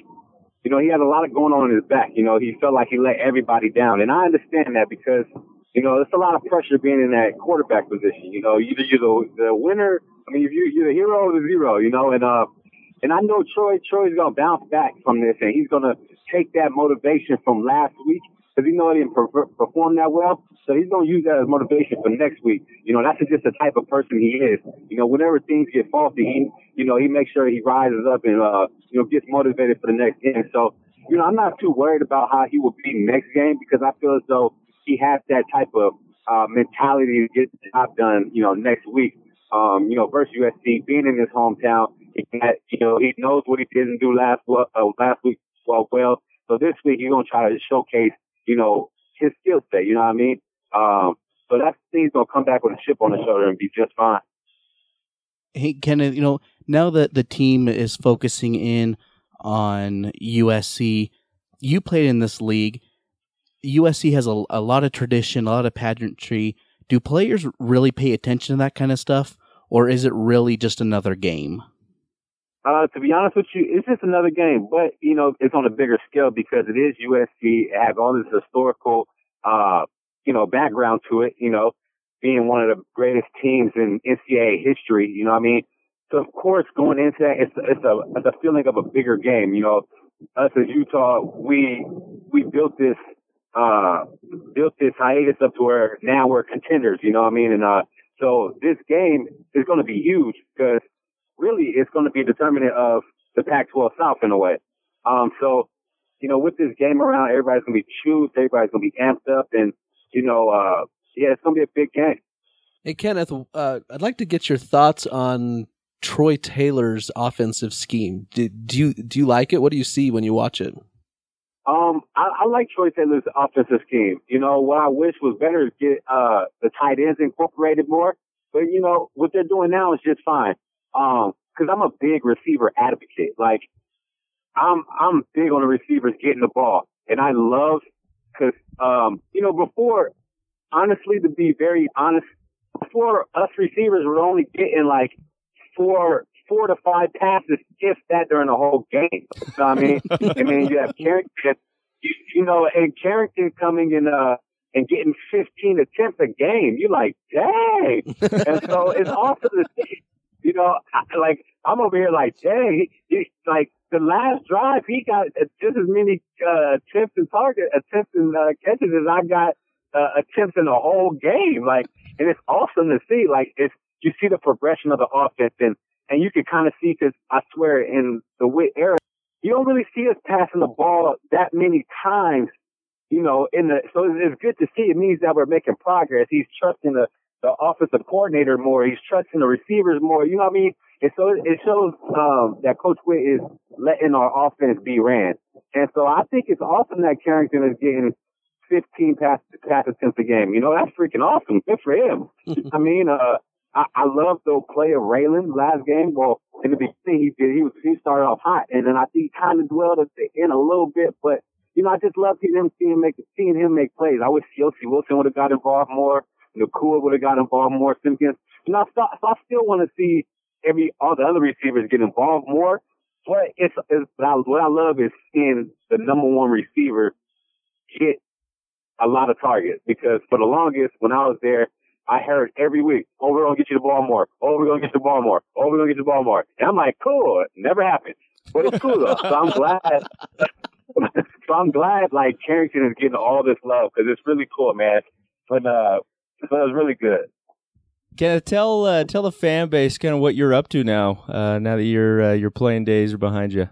you know, he had a lot of going on in his back. You know, he felt like he let everybody down, and I understand that because, you know, there's a lot of pressure being in that quarterback position. You know, either you're the the winner. I mean, if you you're the hero or the zero. You know, and uh, and I know Troy Troy's gonna bounce back from this, and he's gonna take that motivation from last week because he know he didn't perform that well. So he's going to use that as motivation for next week. You know, that's just the type of person he is. You know, whenever things get faulty, he, you know, he makes sure he rises up and, uh, you know, gets motivated for the next game. So, you know, I'm not too worried about how he will be next game because I feel as though he has that type of, uh, mentality to get the job done, you know, next week. Um, you know, versus USC being in his hometown, he had, you know, he knows what he didn't do last, uh, last week well, well. So this week he's going to try to showcase you know, his skill set. You know what I mean? Um, so that he's gonna come back with a chip on his shoulder and be just fine. Hey, Kenneth, you know, now that the team is focusing in on USC, you played in this league. USC has a, a lot of tradition, a lot of pageantry. Do players really pay attention to that kind of stuff, or is it really just another game? Uh, to be honest with you, it's just another game, but you know, it's on a bigger scale because it is USC. It has all this historical, uh, you know, background to it. You know, being one of the greatest teams in NCAA history. You know what I mean? So of course, going into that, it's it's a it's a feeling of a bigger game. You know, us as Utah, we we built this uh built this hiatus up to where now we're contenders. You know what I mean? And uh, so this game is going to be huge because really it's going to be a determinant of the Pac-12 South in a way. Um, so, you know, with this game around, everybody's going to be chewed, everybody's going to be amped up, and you know, uh, yeah, it's going to be a big game. Hey, Kenneth, uh, I'd like to get your thoughts on Troy Taylor's offensive scheme. Do, do you do you like it? What do you see when you watch it? Um, I, I like Troy Taylor's offensive scheme. You know, what I wish was better is get uh the tight ends incorporated more. But you know, what they're doing now is just fine. Um, cause I'm a big receiver advocate. Like, I'm, I'm big on the receivers getting the ball. And I love, cause, um, you know, before, honestly, to be very honest, before us receivers were only getting like four, four to five passes, if that during the whole game. You know what I mean? I mean, you have Carrington, you, you know, and Carrington coming in, uh, and getting 15 attempts a game. You're like, dang. and so it's to see. You know, I, like I'm over here like, dang. He, like the last drive, he got just as many uh, attempts and target attempts and uh, catches as I got uh, attempts in the whole game. Like, and it's awesome to see. Like, it's you see the progression of the offense, and and you can kind of see because I swear in the Whit era, you don't really see us passing the ball that many times. You know, in the so it's good to see. It means that we're making progress. He's trusting the the offensive coordinator more. He's trusting the receivers more. You know what I mean? And so it shows um, that Coach Whit is letting our offense be ran. And so I think it's awesome that Carrington is getting 15 pass, pass attempts a game. You know, that's freaking awesome. Good for him. I mean, uh, I, I love the play of Raelon last game. Well, in the beginning he did, he was, he started off hot and then I think he kind of dwelled at the end a little bit, but you know, I just love seeing him, seeing him make, seeing him make plays. I wish Siaosi Wilson would have got involved more. Nacua would have got involved more. Simpkins. You know, so, I still want to see every, all the other receivers get involved more. But it's, it's what, I, what I love is seeing the number one receiver get a lot of targets because for the longest when I was there, I heard every week, oh, we're going to get you the ball more. Oh, we're going to get you the ball more. Oh, we're going to get you the ball more. And I'm like, cool. It never happened. But it's cool though. so I'm glad. so I'm glad like Carrington is getting all this love because it's really cool, man. But, uh, so it was really good. Can I tell uh, tell the fan base kind of what you're up to now? Uh, now that your uh, your playing days are behind you.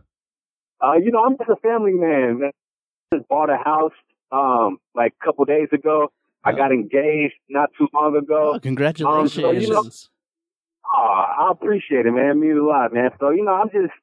Uh, you know, I'm just a family man. I just bought a house um like a couple days ago. I got engaged not too long ago. Oh, congratulations. Um, so, you know, oh, I appreciate it, man. It means a lot, man. So, you know, I'm just,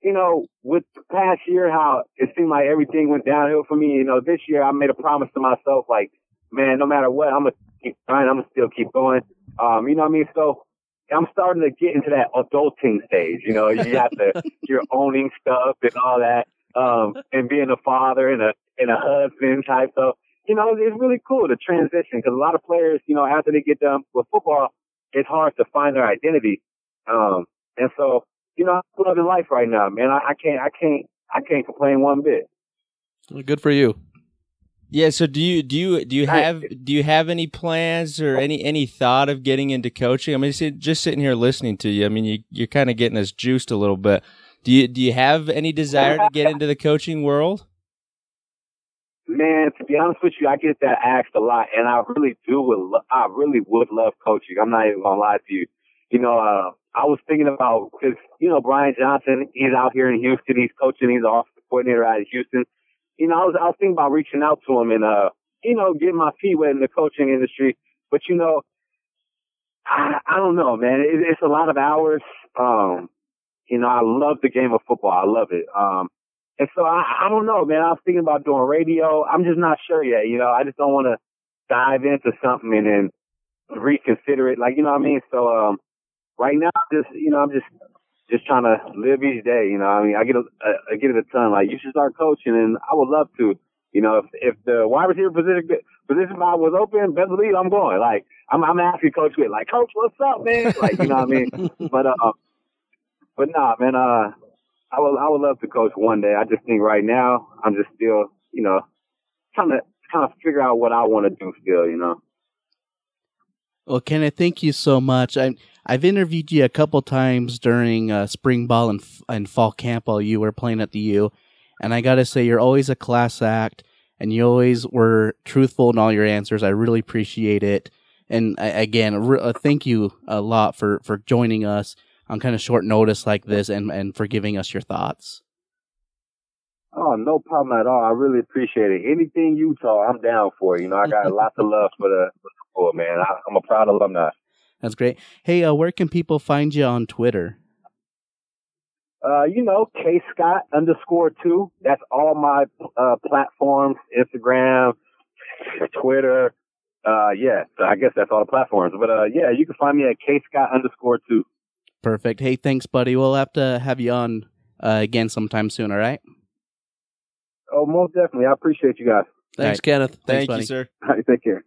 you know, with the past year, how it seemed like everything went downhill for me. You know, this year I made a promise to myself, like, man, no matter what, I'm gonna keep trying. I'm gonna still keep going. Um, you know what I mean? So I'm starting to get into that adulting stage. You know, you have to, you're owning stuff and all that, um, and being a father and a, and a husband type. So, you know, it's really cool to transition because a lot of players, you know, after they get done with football, it's hard to find their identity. Um, and so, you know, I'm loving life right now, man. I, I can't, I can't, I can't complain one bit. Good for you. Yeah. So do you do you do you have do you have any plans or any any thought of getting into coaching? I mean, just sitting here listening to you. I mean, you you're kind of getting us juiced a little bit. Do you do you have any desire to get into the coaching world? Man, to be honest with you, I get that asked a lot, and I really do. Would I really would love coaching. I'm not even gonna lie to you. You know, uh, I was thinking about because you know Brian Johnson, he's out here in Houston. He's coaching. He's the offensive coordinator out of Houston you know, I was, I was thinking about reaching out to him and, uh, you know, getting my feet wet in the coaching industry. But, you know, I, I don't know, man. It, it's a lot of hours. Um, you know, I love the game of football. I love it. Um, and so I, I don't know, man. I was thinking about doing radio. I'm just not sure yet. You know, I just don't want to dive into something and then reconsider it. Like, you know what I mean? So, um, right now, just, you know, I'm just just trying to live each day. You know, I mean, I get a, I get it a ton. Like, you should start coaching, and I would love to. You know, if if the wide receiver position position was open, best believe I'm going. Like, I'm I'm asking Coach Whit, like, Coach, what's up, man? Like, you know what I mean? But uh, but nah, man. Uh, I would I would love to coach one day. I just think right now I'm just still, you know, trying to kind of figure out what I want to do still. You know. Well, Kenneth, thank you so much. I I've interviewed you a couple times during uh, spring ball and, and fall camp while you were playing at the U, and I got to say you're always a class act, and you always were truthful in all your answers. I really appreciate it, and I, again, re- uh, thank you a lot for for joining us on kind of short notice like this, and and for giving us your thoughts. Oh, no problem at all. I really appreciate it. Anything Utah, I'm down for. You know, I got lots of love for the, for the sport, man. I, I'm a proud alumni. That's great. Hey, uh, where can people find you on Twitter? Uh, you know, K Scott underscore two. That's all my uh, platforms: Instagram, Twitter. Uh, yeah, so I guess that's all the platforms. But uh, yeah, you can find me at K Scott underscore two. Perfect. Hey, thanks, buddy. We'll have to have you on uh, again sometime soon. All right. Oh, most definitely. I appreciate you guys. Thanks, right. Kenneth. Thank Thanks, you, sir. All right, take care.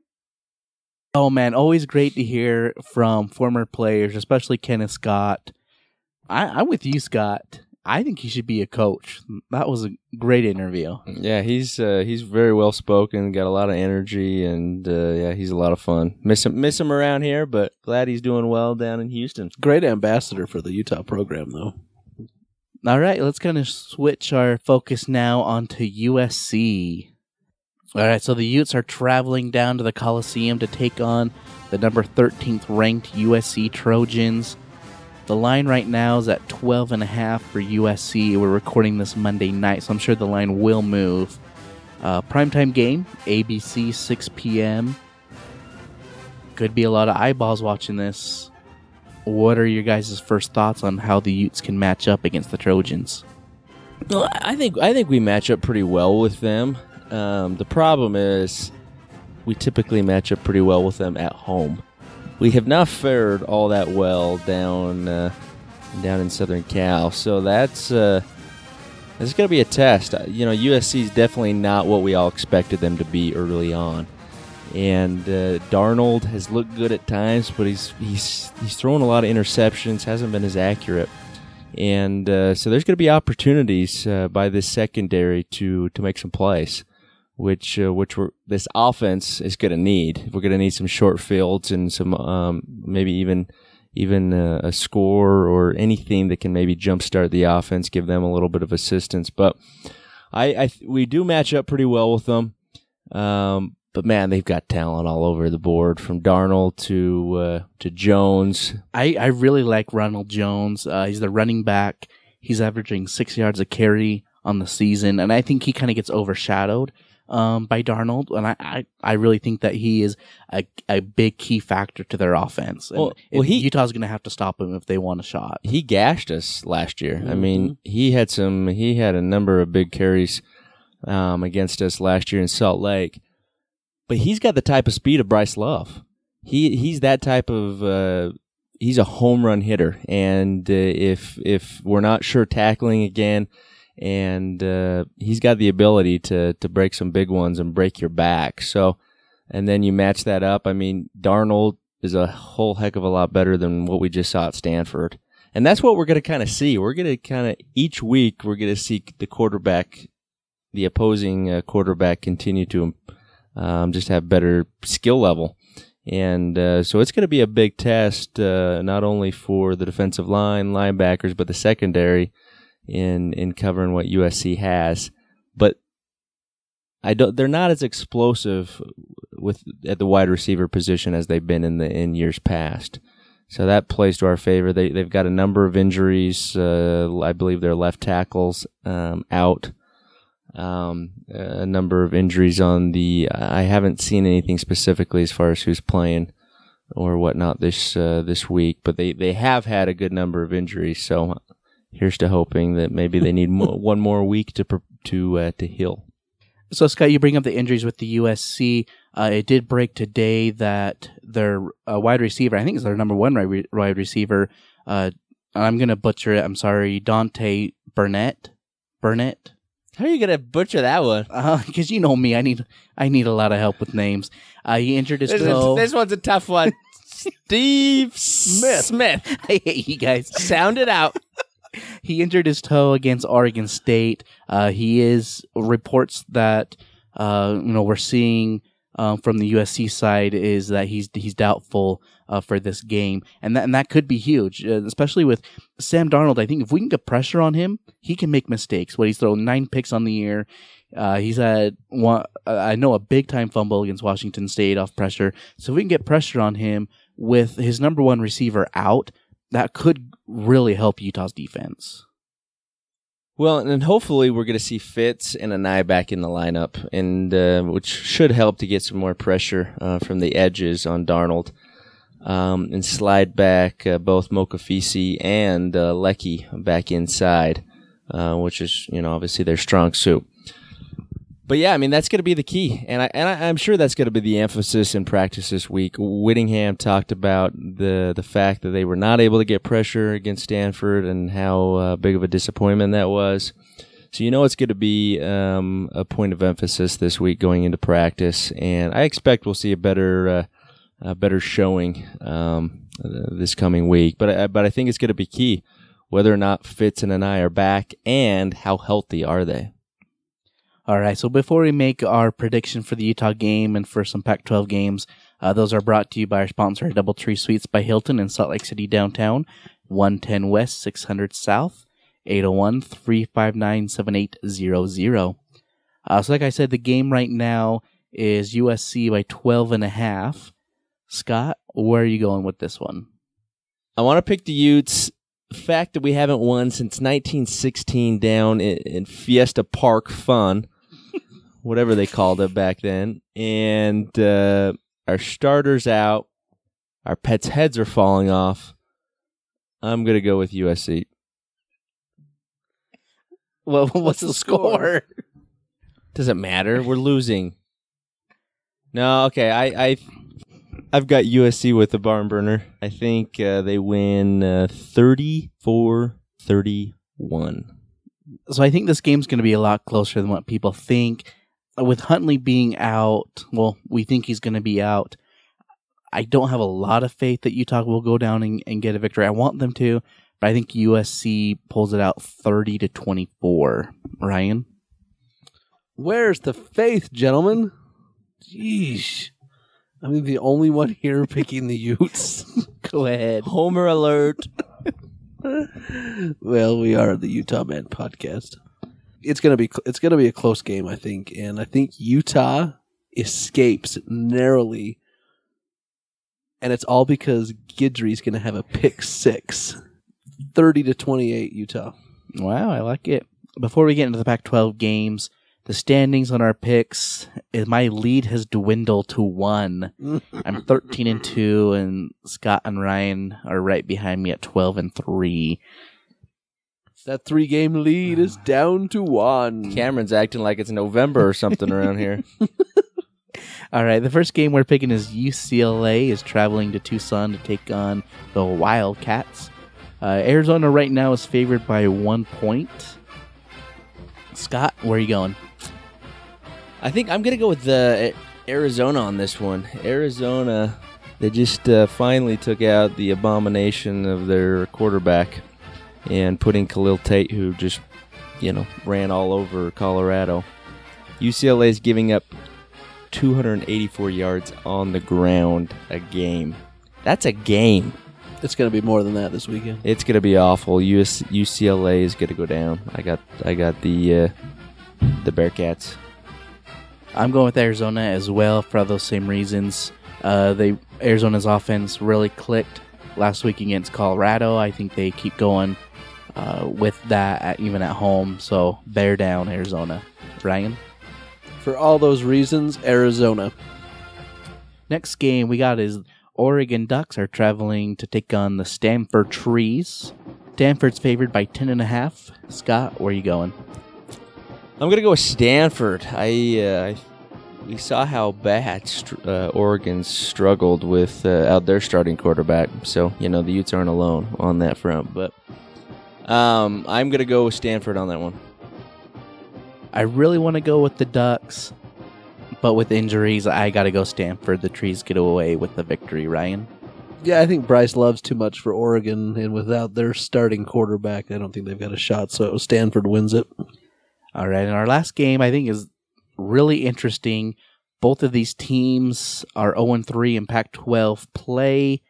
Oh man, always great to hear from former players, especially Kenneth Scott. I, am with you, Scott. I think he should be a coach. That was a great interview. Yeah, he's uh, he's very well spoken, got a lot of energy, and uh, yeah, he's a lot of fun. Miss him, miss him around here, but glad he's doing well down in Houston. Great ambassador for the Utah program, though. All right, let's kind of switch our focus now onto USC. All right, so the Utes are traveling down to the Coliseum to take on the number 13th ranked USC Trojans. The line right now is at 12 and a half for USC. We're recording this Monday night, so I'm sure the line will move. Uh, primetime game, ABC, 6 p.m. Could be a lot of eyeballs watching this. What are your guys' first thoughts on how the Utes can match up against the Trojans? Well, I think I think we match up pretty well with them. Um, the problem is we typically match up pretty well with them at home. We have not fared all that well down uh, down in Southern Cal, so that's uh, that's going to be a test. Uh, You know, USC is definitely not what we all expected them to be early on, and uh, Darnold has looked good at times, but he's he's he's throwing a lot of interceptions, hasn't been as accurate and uh, so there's going to be opportunities uh, by this secondary to to make some plays, which uh, which we're, this offense is going to need. We're going to need some short fields and some um, maybe even even uh, a score or anything that can maybe jumpstart the offense, give them a little bit of assistance. But I, I we do match up pretty well with them. Um, but man, they've got talent all over the board, from Darnold to uh, to Jones. I, I really like Ronald Jones. Uh, he's the running back. He's averaging six yards a carry on the season, and I think he kind of gets overshadowed um, by Darnold. And I, I, I really think that he is a, a big key factor to their offense. And Well- well, he- Utah's going to have to stop him if they want a shot. he gashed us last year. I mean, he had some. He had a number of big carries um, against us last year in Salt Lake, but he's got the type of speed of Bryce Love. He he's that type of. Uh, he's a home run hitter, and uh, if if we're not sure tackling again, and uh, he's got the ability to to break some big ones and break your back. So, and then you match that up. I mean, Darnold is a whole heck of a lot better than what we just saw at Stanford. And that's what we're going to kind of see. We're going to kind of each week we're going to see the quarterback, the opposing uh, quarterback, continue to um, just have better skill level, and uh, so it's going to be a big test uh, not only for the defensive line, linebackers, but the secondary in in covering what USC has. But I don't. They're not as explosive with at the wide receiver position as they've been in the in years past. So that plays to our favor. They they've got a number of injuries. Uh, I believe their left tackles um, out. Um, a number of injuries on the. I haven't seen anything specifically as far as who's playing or whatnot this uh, this week, but they they have had a good number of injuries. So here's to hoping that maybe they need mo- one more week to pre- to uh, to heal. So, Scott, you bring up the injuries with the USC. Uh, it did break today that their uh, wide receiver, I think it's their number one wide, wide receiver, uh, I'm going to butcher it. I'm sorry, Dante Burnett. Burnett? How are you gonna butcher that one? Because you know me, I need I need a lot of help with names. Uh, he injured his This, is- toe. this one's a tough one. Steve Smith. Smith. I hate you guys. Sound it out. He injured his toe against Oregon State. Uh, he is reports that uh, you know we're seeing um, from the USC side is that he's he's doubtful uh, for this game, and that and that could be huge, uh, especially with Sam Darnold. I think if we can get pressure on him, he can make mistakes. What he's thrown nine picks on the year. Uh, he's had one, I know a big time fumble against Washington State off pressure. So if we can get pressure on him with his number one receiver out, that could really help Utah's defense. Well, and hopefully we're going to see Fitts and Anae back in the lineup, and uh, which should help to get some more pressure uh, from the edges on Darnold, um, and slide back uh, both Mokofisi and uh, Leki back inside, uh, which is you know obviously their strong suit. But yeah, I mean that's going to be the key, and I and I, I'm sure that's going to be the emphasis in practice this week. Whittingham talked about the the fact that they were not able to get pressure against Stanford and how uh, big of a disappointment that was. So you know it's going to be um, a point of emphasis this week going into practice, and I expect we'll see a better uh, a better showing um, this coming week. But I, but I think it's going to be key. whether or not Fitts and I are back, and how healthy are they? All right. So before we make our prediction for the Utah game and for some Pac-12 games, uh, those are brought to you by our sponsor, DoubleTree Suites by Hilton in Salt Lake City downtown, 110 West, 600 South, 801-359-7800. Uh, so like I said, the game right now is USC by 12 and a half. Scott, where are you going with this one? I want to pick the Utes. Fact that we haven't won since 1916 down in Fiesta Park Fun, whatever they called it back then, and uh, our starters out, our pets' heads are falling off. I'm gonna go with USC. Well, what's, the, score? Does it matter? We're losing. No, okay. I, I, I've got USC with the barn burner. I think uh, they win uh, 34 31. So I think this game's going to be a lot closer than what people think. With Huntley being out, well, we think he's going to be out. I don't have a lot of faith that Utah will go down and, and get a victory. I want them to, but I think USC pulls it out 30 to 24. Ryan? Where's the faith, gentlemen? Jeez. I'm the only one here picking the Utes. Go ahead. Homer alert. well, we are the Utah Man podcast. It's gonna be it's gonna be a close game, I think, and I think Utah escapes narrowly, and it's all because Guidry's gonna have a pick six. 30 to 28 Utah. Wow, I like it. Before we get into the Pac 12 games, the standings on our picks, my lead has dwindled to one. I'm 13 and 2, and Scott and Ryan are right behind me at 12 and 3. That three game lead is down to one. Cameron's acting like it's November or something around here. All right, the first game we're picking is UCLA is traveling to Tucson to take on the Wildcats. Uh, Arizona right now is favored by one point. Scott, where are you going? I think I'm gonna go with the Arizona on this one. Arizona, they just uh, finally took out the abomination of their quarterback and putting Khalil Tate, who just you know ran all over Colorado. UCLA is giving up 284 yards on the ground a game. That's a game. It's going to be more than that this weekend. It's gonna be awful. US, UCLA is gonna go down. I got I got the uh, the Bearcats. I'm going with Arizona as well for those same reasons. Uh, they Arizona's offense really clicked last week against Colorado. I think they keep going uh, with that at, even at home. So bear down, Arizona. Ryan. For all those reasons, Arizona. Next game we got is Oregon Ducks are traveling to take on the Stanford Trees. Stanford's favored by ten and a half. Scott, where are you going? I'm gonna go with Stanford. I uh, we saw how bad uh, Oregon struggled with uh, out their starting quarterback, so you know the Utes aren't alone on that front. But um, I'm gonna go with Stanford on that one. I really want to go with the Ducks, but with injuries, I got to go Stanford. The Trees get away with the victory. Ryan. Yeah, I think Bryce loves too much for Oregon, and without their starting quarterback, I don't think they've got a shot. So Stanford wins it. All right, and our last game I think is really interesting. Both of these teams are 0 3 in Pac 12 play.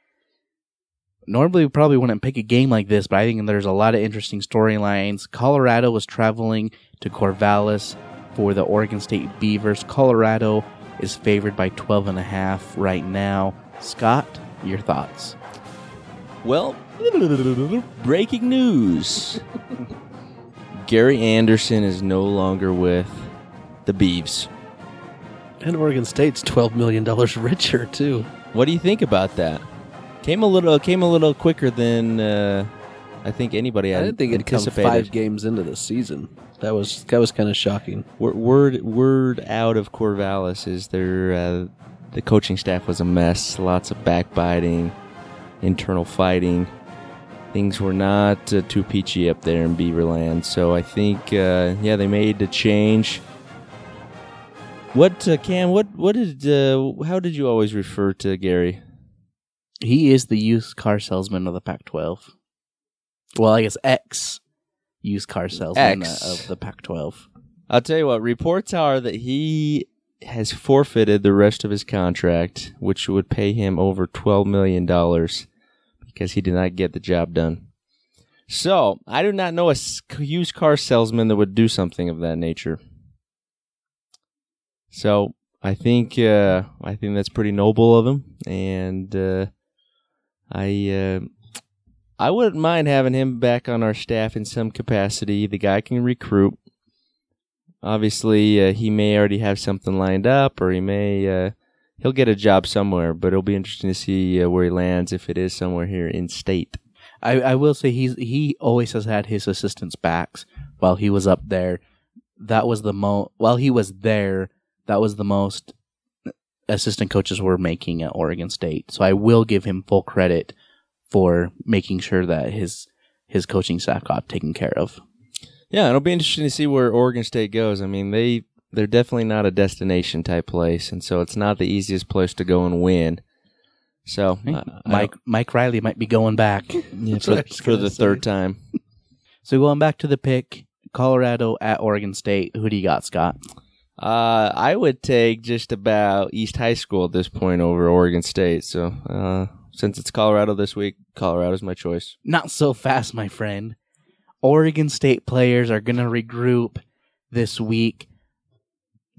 Normally, we probably wouldn't pick a game like this, but I think there's a lot of interesting storylines. Colorado was traveling to Corvallis for the Oregon State Beavers. Colorado is favored by 12 and a half right now. Scott, your thoughts? Well, breaking news. Gary Anderson is no longer with the Beavs. And Oregon State's twelve million dollars richer too. What do you think about that? Came a little came a little quicker than uh, I think anybody I didn't think it'd come five games into the season. That was that was kind of shocking. Word, word word out of Corvallis is their uh, the coaching staff was a mess. Lots of backbiting, internal fighting. Things were not uh, too peachy up there in Beaverland. So I think uh, yeah they made a change. What uh, Cam? What what did uh, how did you always refer to Gary? He is the used car salesman of the Pac 12. Well, I guess X used car salesman X. uh, of the Pac-12. I'll tell you what. Reports are that he has forfeited the rest of his contract, which would pay him over twelve million dollars because he did not get the job done. So I do not know a used car salesman that would do something of that nature. So I think uh, I think that's pretty noble of him, and uh, I uh, I wouldn't mind having him back on our staff in some capacity. The guy can recruit. Obviously, uh, he may already have something lined up, or he may uh, he'll get a job somewhere. But it'll be interesting to see uh, where he lands if it is somewhere here in state. I, I will say he's he always has had his assistants' backs while he was up there. That was the mo while he was there. That was the most assistant coaches were making at Oregon State. So I will give him full credit for making sure that his his coaching staff got taken care of. Yeah, it'll be interesting to see where Oregon State goes. I mean, they they're definitely not a destination type place, and so it's not the easiest place to go and win. So, uh, Mike Mike Riley might be going back. yeah, That's what I for, for the say. third time. so going back to the pick, Colorado at Oregon State. Who do you got, Scott? Uh, I would take just about East High School at this point over Oregon State. So, uh, since it's Colorado this week, Colorado's my choice. Not so fast, my friend. Oregon State players are going to regroup this week.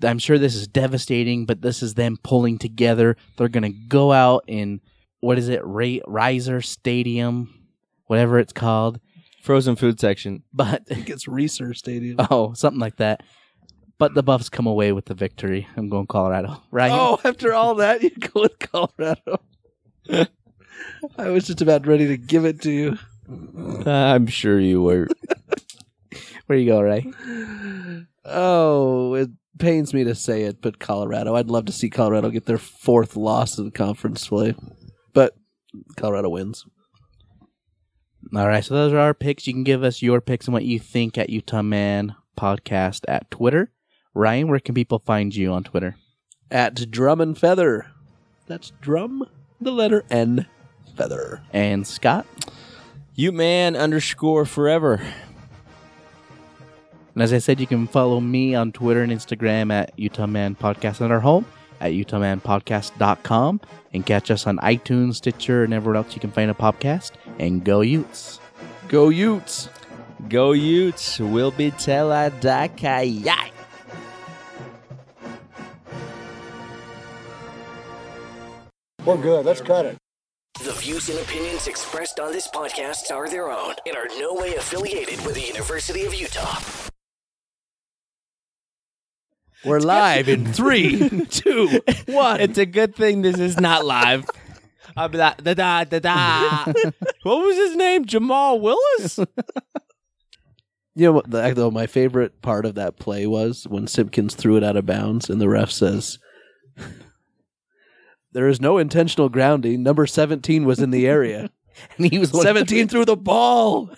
I'm sure this is devastating, but this is them pulling together. They're going to go out in, what is it, Ray, Reser Stadium, whatever it's called. Frozen food section. But, I think it's Research Stadium. oh, something like that. But the Buffs come away with the victory. I'm going Colorado. Right? Oh, after all that, you go with Colorado. I was just about ready to give it to you. Uh, I'm sure you were. Where you go, Ray? Oh, it pains me to say it, but Colorado. I'd love to see Colorado get their fourth loss in conference play, but Colorado wins. All right, so those are our picks. You can give us your picks and what you think at Utah Man Podcast at Twitter. Ryan, where can people find you on Twitter? At Drum and Feather. That's drum, the letter N, feather. And Scott. You man underscore forever. And as I said, you can follow me on Twitter and Instagram at Utah Man Podcast and our home at UtahManPodcast.com and catch us on iTunes, Stitcher, and everywhere else you can find a podcast. And go Utes. Go Utes! Go Utes. Will be teladakayai. We're good. Let's cut it. The views and opinions expressed on this podcast are their own and are no way affiliated with the University of Utah. We're live in three, two, one. It's a good thing this is not live. Uh, da, da, da, da, da. what was his name? Jamal Willis? You know what? The, though my favorite part of that play was when Simpkins threw it out of bounds, and the ref says, "There is no intentional grounding. Number seventeen was in the area. And he was one of the- seventeen threw the ball."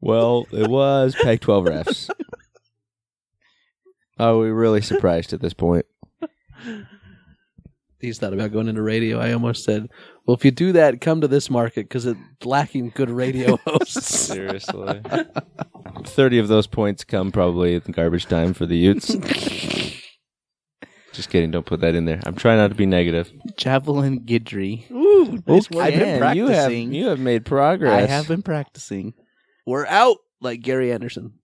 Well, it was Pac 12 refs. Are oh, we really surprised at this point? He's thought about going into radio. I almost said, "Well, if you do that, come to this market because it's lacking good radio hosts." Seriously. 30 of those points come probably in garbage time for the Utes. Just kidding. Don't put that in there. I'm trying not to be negative. Javelin Guidry. Ooh, nice Okay. work. I've been Man, You have, practicing. you have made progress. I have been practicing. We're out like Gary Anderson.